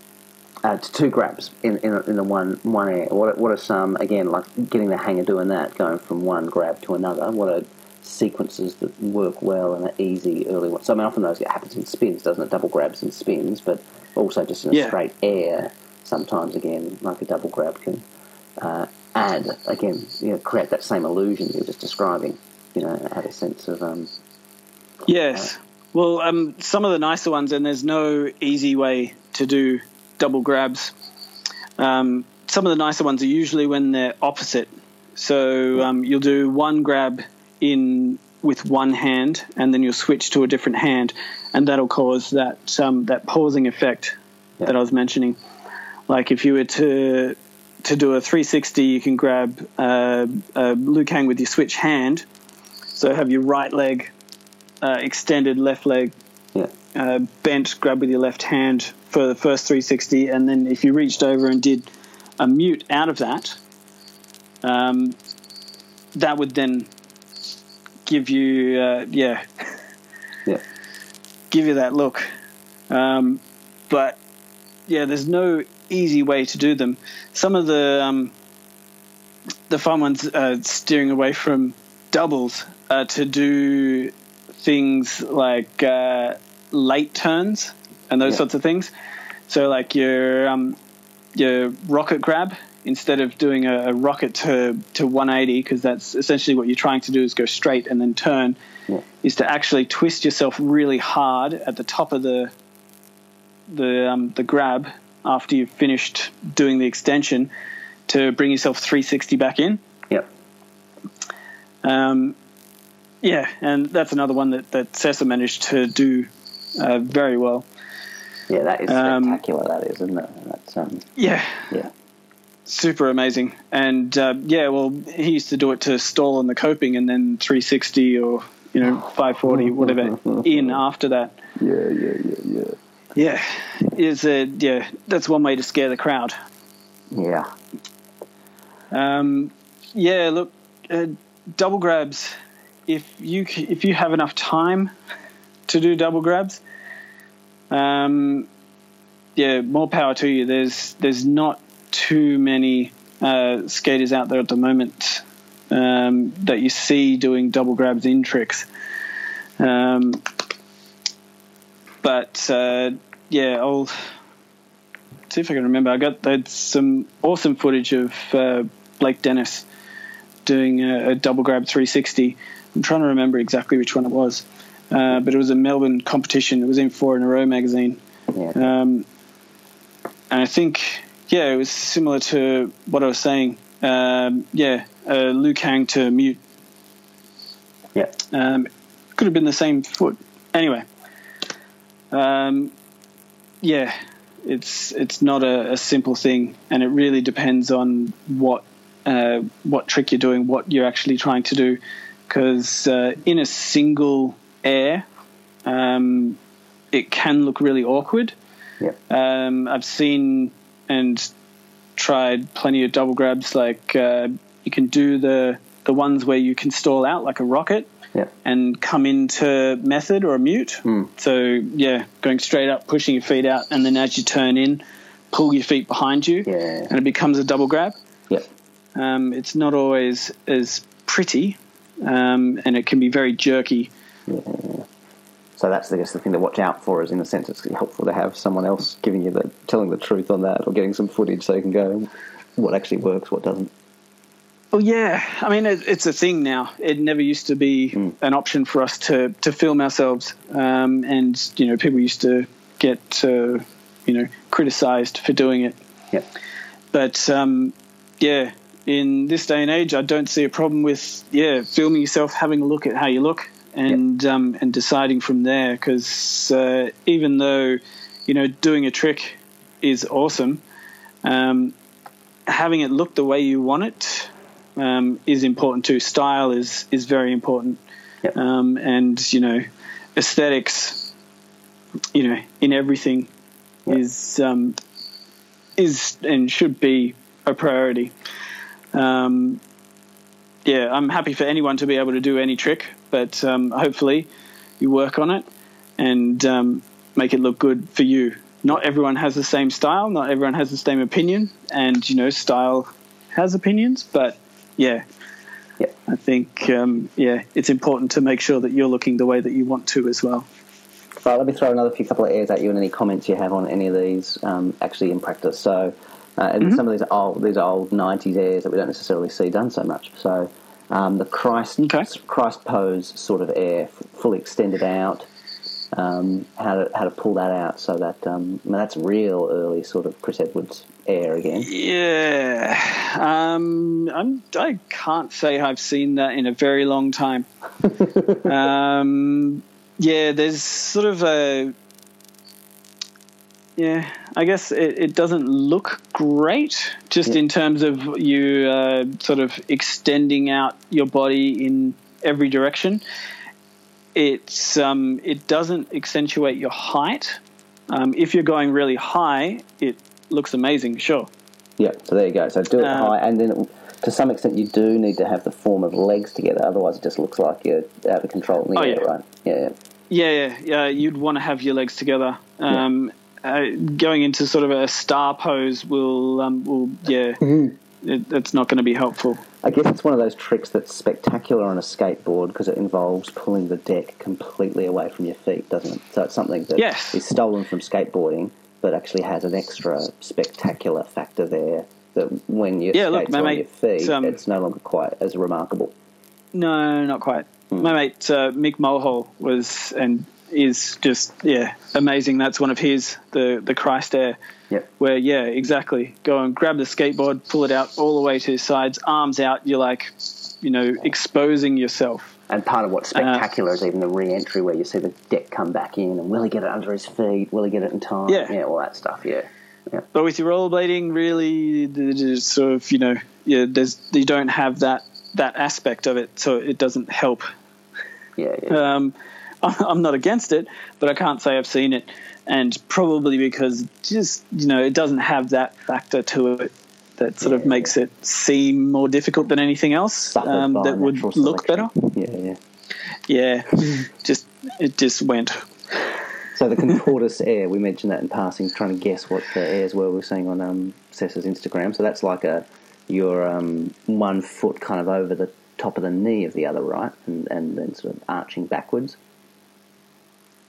uh, to two grabs in, in, in the one one air. What, what are some again like getting the hang of doing that, going from one grab to another? What are sequences that work well and are easy early ones? So I mean, often those get happens in spins, doesn't it? Double grabs and spins, but also just in a
Yeah.
straight air. Sometimes again, like a double grab can uh, add again, you know, create that same illusion you were just describing. You know, add a sense of um,
Yes. Well, um, some of the nicer ones, and there's no easy way to do double grabs. Um, some of the nicer ones are usually when they're opposite. So um, you'll do one grab in with one hand, and then you'll switch to a different hand, and that'll cause that um, that pausing effect that I was mentioning. Like if you were to to do a 360, you can grab uh, a Liu Kang with your switch hand. So have your right leg uh, extended, left leg
yeah,
uh, bent, grab with your left hand for the first 360, and then if you reached over and did a mute out of that, um, that would then give you, uh, yeah,
yeah,
give you that look. Um, but yeah, there's no easy way to do them. Some of the um, the fun ones uh, steering away from doubles uh, to do things like uh, late turns and those
Yeah.
sorts of things. So like your um, your rocket grab instead of doing a, a rocket to to 180 because that's essentially what you're trying to do is go straight and then turn
yeah,
is to actually twist yourself really hard at the top of the the um, the grab after you've finished doing the extension to bring yourself 360 back in.
yep,
Um, yeah, and that's another one that that Sessa managed to do uh, very well.
yeah. That is
Um,
spectacular. that is, isn't it? That's um,
Yeah,
yeah,
super amazing. And uh, yeah, well, he used to do it to stall on the coping and then 360 or you know 540 whatever in after that.
yeah, yeah, yeah, yeah.
Yeah, is a yeah. That's one way to scare the crowd.
Yeah,
Um, yeah, look, uh, double grabs. If you if you have enough time to do double grabs, um, yeah, more power to you. There's there's not too many uh, skaters out there at the moment um, that you see doing double grabs in tricks. Um, but uh, yeah, I'll see if I can remember. I got some awesome footage of uh, Blake Dennis doing a, a double grab 360. I'm trying to remember exactly which one it was, uh, but it was a Melbourne competition. It was in Four in a Row magazine.
Yeah.
Um, and I think, yeah, it was similar to what I was saying. Um, yeah, uh, Liu Kang to mute.
yeah.
Um, could have been the same foot. Anyway, um, yeah, it's it's not a, a simple thing, and it really depends on what uh, what trick you're doing, what you're actually trying to do. Because uh, in a single air, um, it can look really awkward.
Yeah.
Um, I've seen and tried plenty of double grabs. Like uh, you can do the the ones where you can stall out like a rocket
Yeah.
and come into method or a mute. So yeah, going straight up, pushing your feet out, and then as you turn in, pull your feet behind you,
Yeah.
and it becomes a double grab.
Yeah.
Um, it's not always as pretty, um, and it can be very jerky.
So that's, I guess, the thing to watch out for is in the sense it's helpful to have someone else giving you the, telling the truth on that or getting some footage so you can go, what actually works, what doesn't.
Well, yeah. I mean, it, it's a thing now. It never used to be an option for us to, to film ourselves. Um, and, you know, people used to get, uh, you know, criticized for doing it.
Yeah.
But, um, yeah, in this day and age, I don't see a problem with, yeah, filming yourself, having a look at how you look and, um, and deciding from there. Because uh, even though, you know, doing a trick is awesome, um, having it look the way you want it um, is important too. Style is is very important,
Yep.
um, and you know, aesthetics, you know, in everything
Yep.
is um, is and should be a priority. Um, yeah, I'm happy for anyone to be able to do any trick, but um, hopefully you work on it and um, make it look good for you. Not everyone has the same style, not everyone has the same opinion, and you know, style has opinions, but yeah,
Yeah.
I think um, yeah, it's important to make sure that you're looking the way that you want to as well.
Right, let me throw another few couple of airs at you and any comments you have on any of these um, actually in practice. So, uh, and some of these are old, these old '90s airs that we don't necessarily see done so much. So, um, the Christ
Okay.
Christ pose sort of air, f- fully extended out. Um, how to how to pull that out so that um, I mean, that's real early sort of Chris Edwards air again.
Yeah, um, I'm, I can't say I've seen that in a very long time. um, yeah, there's sort of a. Yeah, I guess it, it doesn't look great just in terms of you uh, sort of extending out your body in every direction. It's um, it doesn't accentuate your height. Um, if you're going really high, it looks amazing, sure.
Yeah, so there you go. So do it
Um,
high, and then to some extent you do need to have the form of legs together. Otherwise, it just looks like you're out of control in the
Oh,
air,
yeah.
right? Yeah,
Yeah, yeah, yeah. You'd want to have your legs together. Um, uh, going into sort of a star pose will, um, will yeah, it, that's not going to be helpful.
I guess it's one of those tricks that's spectacular on a skateboard because it involves pulling the deck completely away from your feet, doesn't it? So it's something that is
Yes.
stolen from skateboarding, but actually has an extra spectacular factor there. That when your
Yeah, look, my
on
mate,
your feet,
it's, um,
it's no longer quite as remarkable.
No, not quite. My mate uh, Mick Mulhall was and is just yeah amazing. That's one of his the the Christ Air.
Yep.
Where yeah exactly go and grab the skateboard, pull it out all the way to his sides, arms out. You're like you know exposing yourself.
And part of what's spectacular is even the re-entry where you see the deck come back in, and will he get it under his feet? Will he get it in time?
Yeah.
yeah, all that stuff. Yeah, yeah,
But with your rollerblading, really, sort of you know, yeah, there's you don't have that that aspect of it, so it doesn't help.
yeah, yeah.
Um, I'm not against it, but I can't say I've seen it, and probably because just you know it doesn't have that factor to it that sort of
Yeah.
makes it seem more difficult than anything else um, that would look better.
Yeah, yeah.
Yeah, just it just went.
So the contortus air, we mentioned that in passing, trying to guess what the airs were. We were seeing on um, Sessa's Instagram. So that's like a your um, one foot kind of over the top of the knee of the other, right, and and then sort of arching backwards.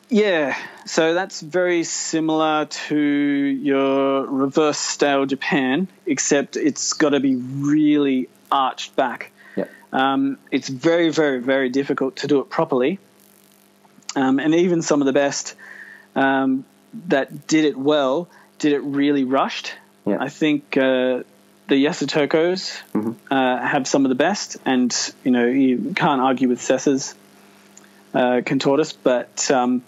Yeah, so that's very similar to your reverse style Japan, except it's got to be really arched back.
Yep.
Um, it's very, very, very difficult to do it properly. Um, and even some of the best um, that did it well did it really rushed.
Yeah.
I think uh, the Yasutokos
Mm-hmm.
uh, have some of the best, and you know you can't argue with Cessa's uh, Contortus, but um,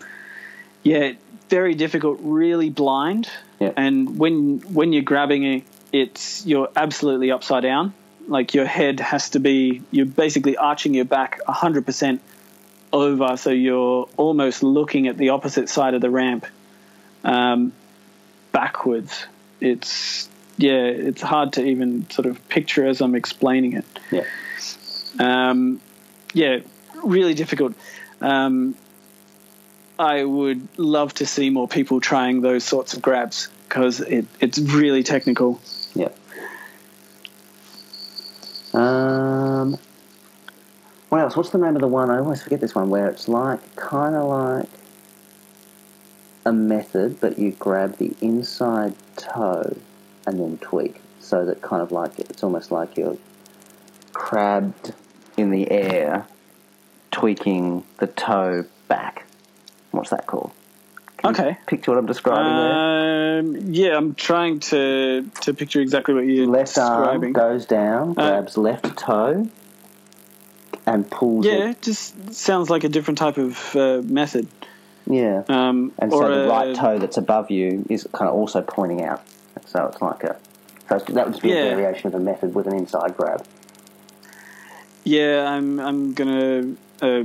yeah, very difficult, really blind.
Yeah.
And when when you're grabbing it, it's you're absolutely upside down. Like your head has to be, you're basically arching your back hundred percent over, so you're almost looking at the opposite side of the ramp, um, backwards. It's yeah, it's hard to even sort of picture as I'm explaining it.
Yeah.
Um, yeah, really difficult. Um, I would love to see more people trying those sorts of grabs because it, it's really technical.
Yeah. Um, what else? What's the name of the one? I always forget this one where it's like kind of like a method, but you grab the inside toe and then tweak, so that kind of like it's almost like you're crabbed in the air, tweaking the toe back. What's that called? Can you
Okay.
Picture what I'm describing there.
Um, yeah, I'm trying to to picture exactly what you're
left arm goes down,
Uh,
grabs left toe, and pulls
yeah,
it.
just sounds like a different type of uh, method.
Yeah.
Um,
and so the
a-
right toe that's above you is kind of also pointing out. So it's like a. So that would be
Yeah.
a variation of a method with an inside grab.
Yeah, I'm I'm gonna. Uh,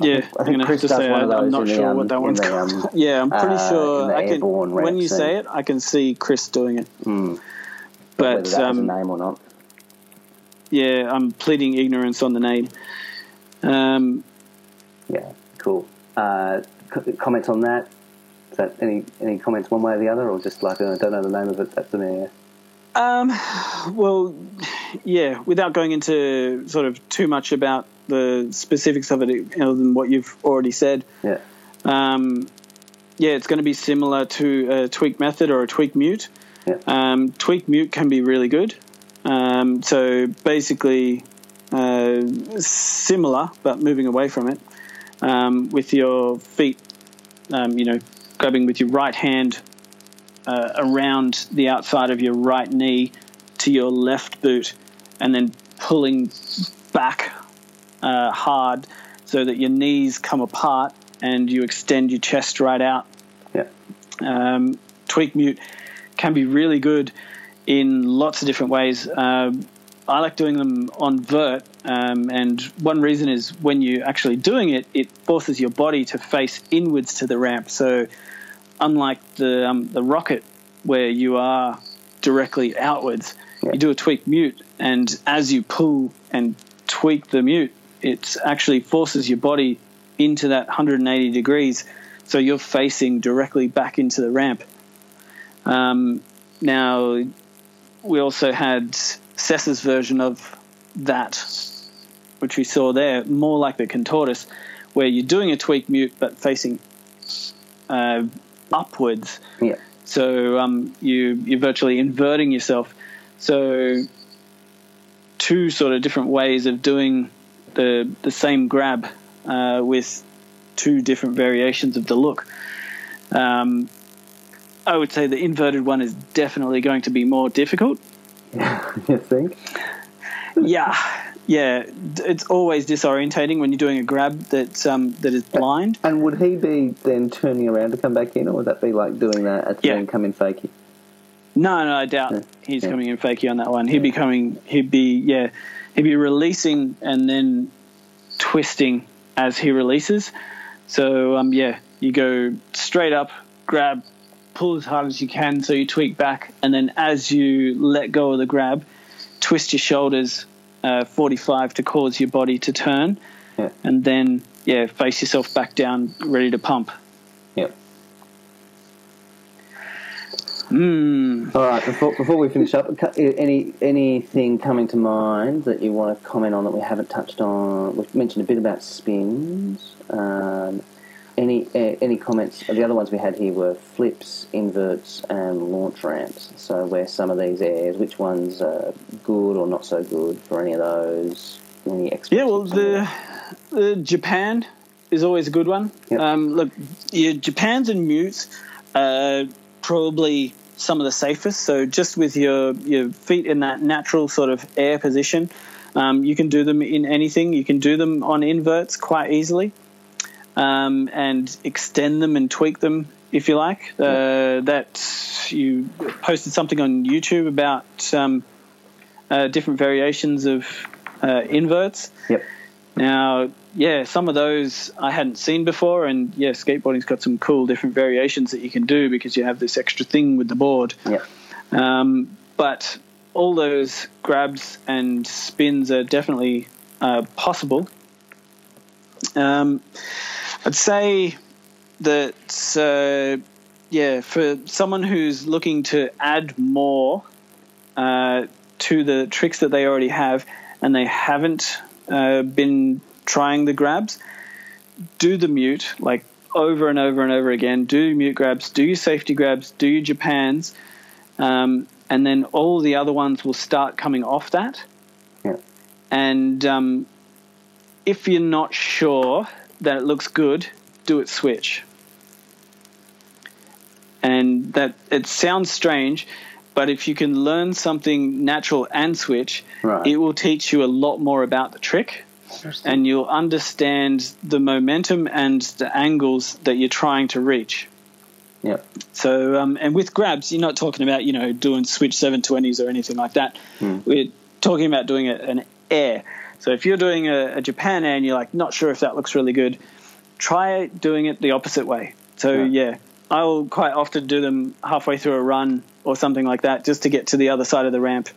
yeah,
I
I'm
think
gonna have
Chris
to
does
say
one
I,
of
I'm not
in the,
sure
um,
what that one's
the,
called.
um,
yeah, I'm pretty
uh,
sure I can. When you say it, I can see Chris doing it.
Mm.
But
whether that has a
um,
name or not.
yeah, I'm pleading ignorance on the name. Um,
Yeah, cool. Uh, c- comments on that? Is that any any comments one way or the other, or just like I don't know the name of it? That's an air.
Um, well, yeah, without going into sort of too much about the specifics of it, other than what you've already said,
Yeah.
um, yeah, it's going to be similar to a tweak method or a tweak mute.
Yeah.
Um, tweak mute can be really good. Um, so basically, uh, similar but moving away from it um, with your feet, um, you know, grabbing with your right hand uh, around the outside of your right knee to your left boot, and then pulling back uh, hard so that your knees come apart and you extend your chest right out.
Yeah.
Um, tweak mute can be really good in lots of different ways. Um, I like doing them on vert, um, and one reason is when you're actually doing it, it forces your body to face inwards to the ramp. So, unlike the um, the rocket where you are directly outwards,
Yeah.
you do a tweak mute, and as you pull and tweak the mute, it actually forces your body into that 180 degrees, so you're facing directly back into the ramp. Um, now, we also had Cessa's version of that, which we saw there, more like the Contortus, where you're doing a tweak mute but facing uh, upwards.
Yeah.
So um, you you're virtually inverting yourself. So two sort of different ways of doing the the same grab uh, with two different variations of the look. Um, I would say the inverted one is definitely going to be more difficult.
you think?
yeah, yeah. It's always disorientating when you're doing a grab that um, that is blind.
And would he be then turning around to come back in, or would that be like doing that and
Yeah.
then come in fakey?
No, no, I doubt
Yeah.
he's
Yeah.
coming in fakey on that one. He'd be coming. He'd be yeah. He'd be releasing and then twisting as he releases. So um, yeah, you go straight up, grab, pull as hard as you can, so you tweak back, and then as you let go of the grab, twist your shoulders uh, 45 to cause your body to turn,
Yeah.
and then yeah, face yourself back down, ready to pump. Mm.
All right. Before, before we finish up, any anything coming to mind that you want to comment on that we haven't touched on? We've mentioned a bit about spins. Um, Any uh, any comments? The other ones we had here were flips, inverts, and launch ramps. So where some of these airs, which ones are good or not so good for any of those? Any experts
Yeah, well, the, the Japan is always a good one.
Yep.
Um, look, your Japans and mutes are probably some of the safest. So just with your your feet in that natural sort of air position, um, you can do them in anything. You can do them on inverts quite easily, um, and extend them and tweak them if you like. Uh, that you posted something on YouTube about um, uh, different variations of uh, inverts.
Yep.
Now, yeah, some of those I hadn't seen before, and yeah, skateboarding's got some cool different variations that you can do because you have this extra thing with the board.
Yep.
Um, but all those grabs and spins are definitely uh, possible. Um, I'd say that, uh, yeah, for someone who's looking to add more uh, to the tricks that they already have and they haven't uh, been trying the grabs, do the mute like over and over and over again. Do mute grabs, do your safety grabs, do your Japans, um, and then all the other ones will start coming off that.
Yep.
And um, if you're not sure that it looks good, do it switch. And that it sounds strange, but if you can learn something natural and switch,
Right.
it will teach you a lot more about the trick and you'll understand the momentum and the angles that you're trying to reach.
Yep.
So, um, and with grabs, you're not talking about you know doing switch 720s or anything like that. We're talking about doing a, an air. So if you're doing a, a Japan air and you're like not sure if that looks really good, try doing it the opposite way. So
Yeah.
yeah, I'll quite often do them halfway through a run or something like that just to get to the other side of the ramp.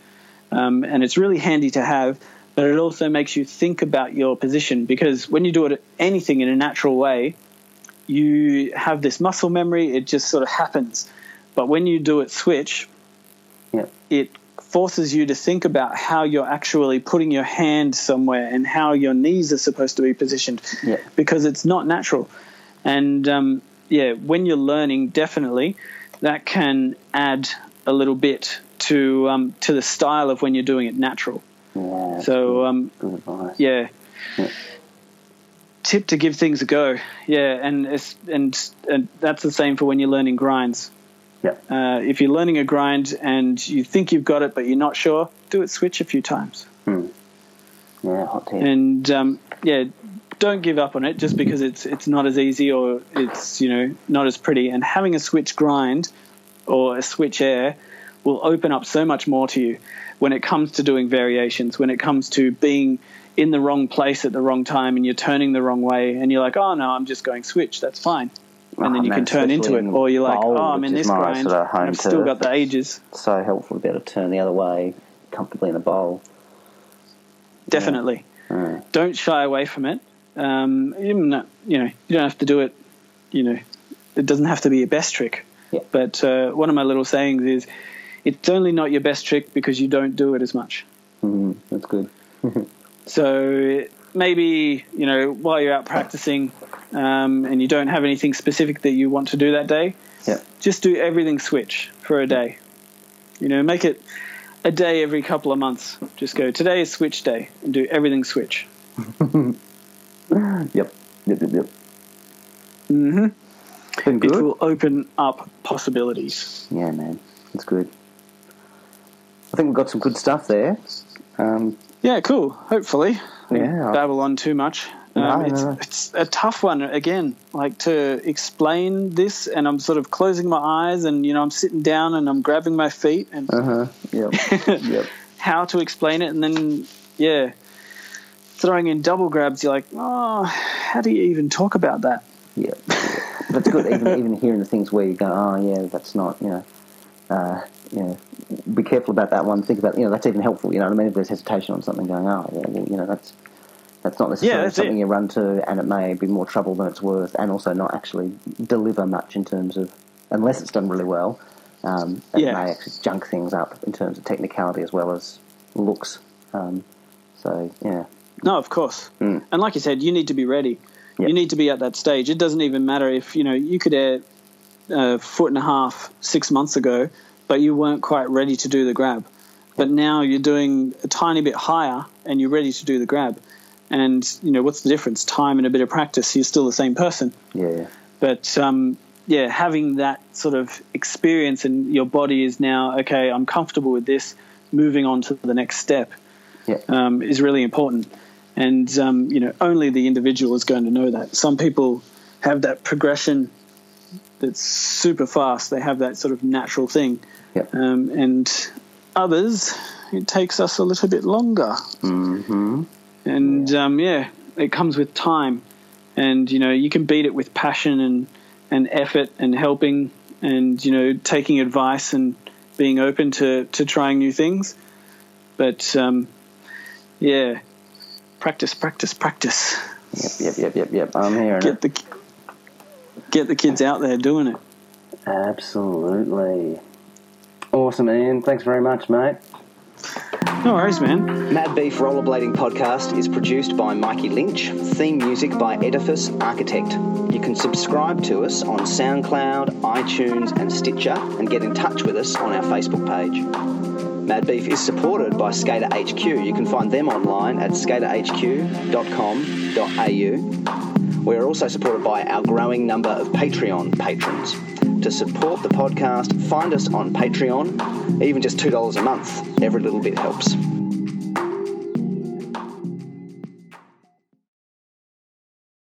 Um, and it's really handy to have, but it also makes you think about your position because when you do it anything in a natural way, you have this muscle memory. It just sort of happens. But when you do it switch,
Yep.
it forces you to think about how you're actually putting your hand somewhere and how your knees are supposed to be positioned
Yeah.
because it's not natural. And um, yeah, when you're learning, definitely that can add a little bit to um, to the style of when you're doing it natural.
Yeah.
So um, yeah.
Yeah.
Tip to give things a go. Yeah, and it's, and and that's the same for when you're learning grinds.
Yep.
Uh, if you're learning a grind and you think you've got it but you're not sure, do it switch a few times.
Yeah. Hot tip.
And um, yeah, don't give up on it just because it's it's not as easy or it's you know not as pretty. And having a switch grind or a switch air will open up so much more to you when it comes to doing variations. When it comes to being in the wrong place at the wrong time and you're turning the wrong way and you're like, oh no, I'm just going switch. That's fine. And then
Oh,
you
man,
can turn into it, or you're like, oh, I'm in this grind.
sort of
I've still got the ages.
so helpful to be able to turn the other way comfortably in the bowl.
Definitely.
Mm.
don't shy away from it. Um, even not, you know, you don't have to do it. You know, it doesn't have to be your best trick.
Yeah.
But uh, one of my little sayings is, it's only not your best trick because you don't do it as much.
Mm, that's good.
So maybe you know while you're out practicing, um, and you don't have anything specific that you want to do that day,
Yeah.
just do everything switch for a day. You know, make it a day every couple of months. Just go today is switch day and do everything switch.
Yep. Yep. Yep. Yep.
hmm
Been
It will open up possibilities.
Yeah, man. That's good. I think we've got some good stuff there. Um,
Yeah, cool. Hopefully,
Yeah.
babble on too much. Um,
No,
it's,
no.
it's a tough one again. Like to explain this, and I'm sort of closing my eyes, and you know, I'm sitting down and I'm grabbing my feet, and
uh huh. Yep. yep.
how to explain it, and then yeah, throwing in double grabs. You're like, oh, how do you even talk about that?
Yeah, that's good. Even even hearing the things where you go, oh yeah, that's not you know, uh, you know, be careful about that one. Think about you know that's even helpful. You know what I mean? If there's hesitation on something, going, oh yeah, well you know that's that's not necessarily
that's
something
it.
you run to, and it may be more trouble than it's worth, and also not actually deliver much in terms of unless it's done really well. Um, it
Yeah.
may actually junk things up in terms of technicality as well as looks. Um, so yeah,
No, of course.
Mm.
And like you said, you need to be ready.
Yep.
You need to be at that stage. It doesn't even matter if you know you could air a foot and a half six months ago, but you weren't quite ready to do the grab. But now you're doing a tiny bit higher and you're ready to do the grab. And you know what's the difference? Time and a bit of practice. You're still the same person.
Yeah.
But um, yeah, having that sort of experience and your body is now okay. I'm comfortable with this. Moving on to the next step
Yeah.
um, is really important. And um, you know, only the individual is going to know that. Some people have that progression that's super fast. They have that sort of natural thing,
Yep.
um, and others it takes us a little bit longer.
hmm
And um, yeah, it comes with time, and you know, you can beat it with passion and and effort and helping and you know taking advice and being open to to trying new things. But um, yeah, practice, practice, practice.
Yep, yep, yep, yep, yep. I'm hearing it.
Get the get the kids out there doing it.
Absolutely. Awesome, Ian. Thanks very much, mate.
No worries, man.
Mad Beef Rollerblading Podcast is produced by Mikey Lynch, theme music by Edifice Architect. You can subscribe to us on SoundCloud, iTunes, and Stitcher, and get in touch with us on our Facebook page. Mad Beef is supported by Skater HQ. You can find them online at skaterhq.com.au. We're also supported by our growing number of Patreon patrons. To support the podcast, find us on Patreon. Even just $2 a month, every little bit helps.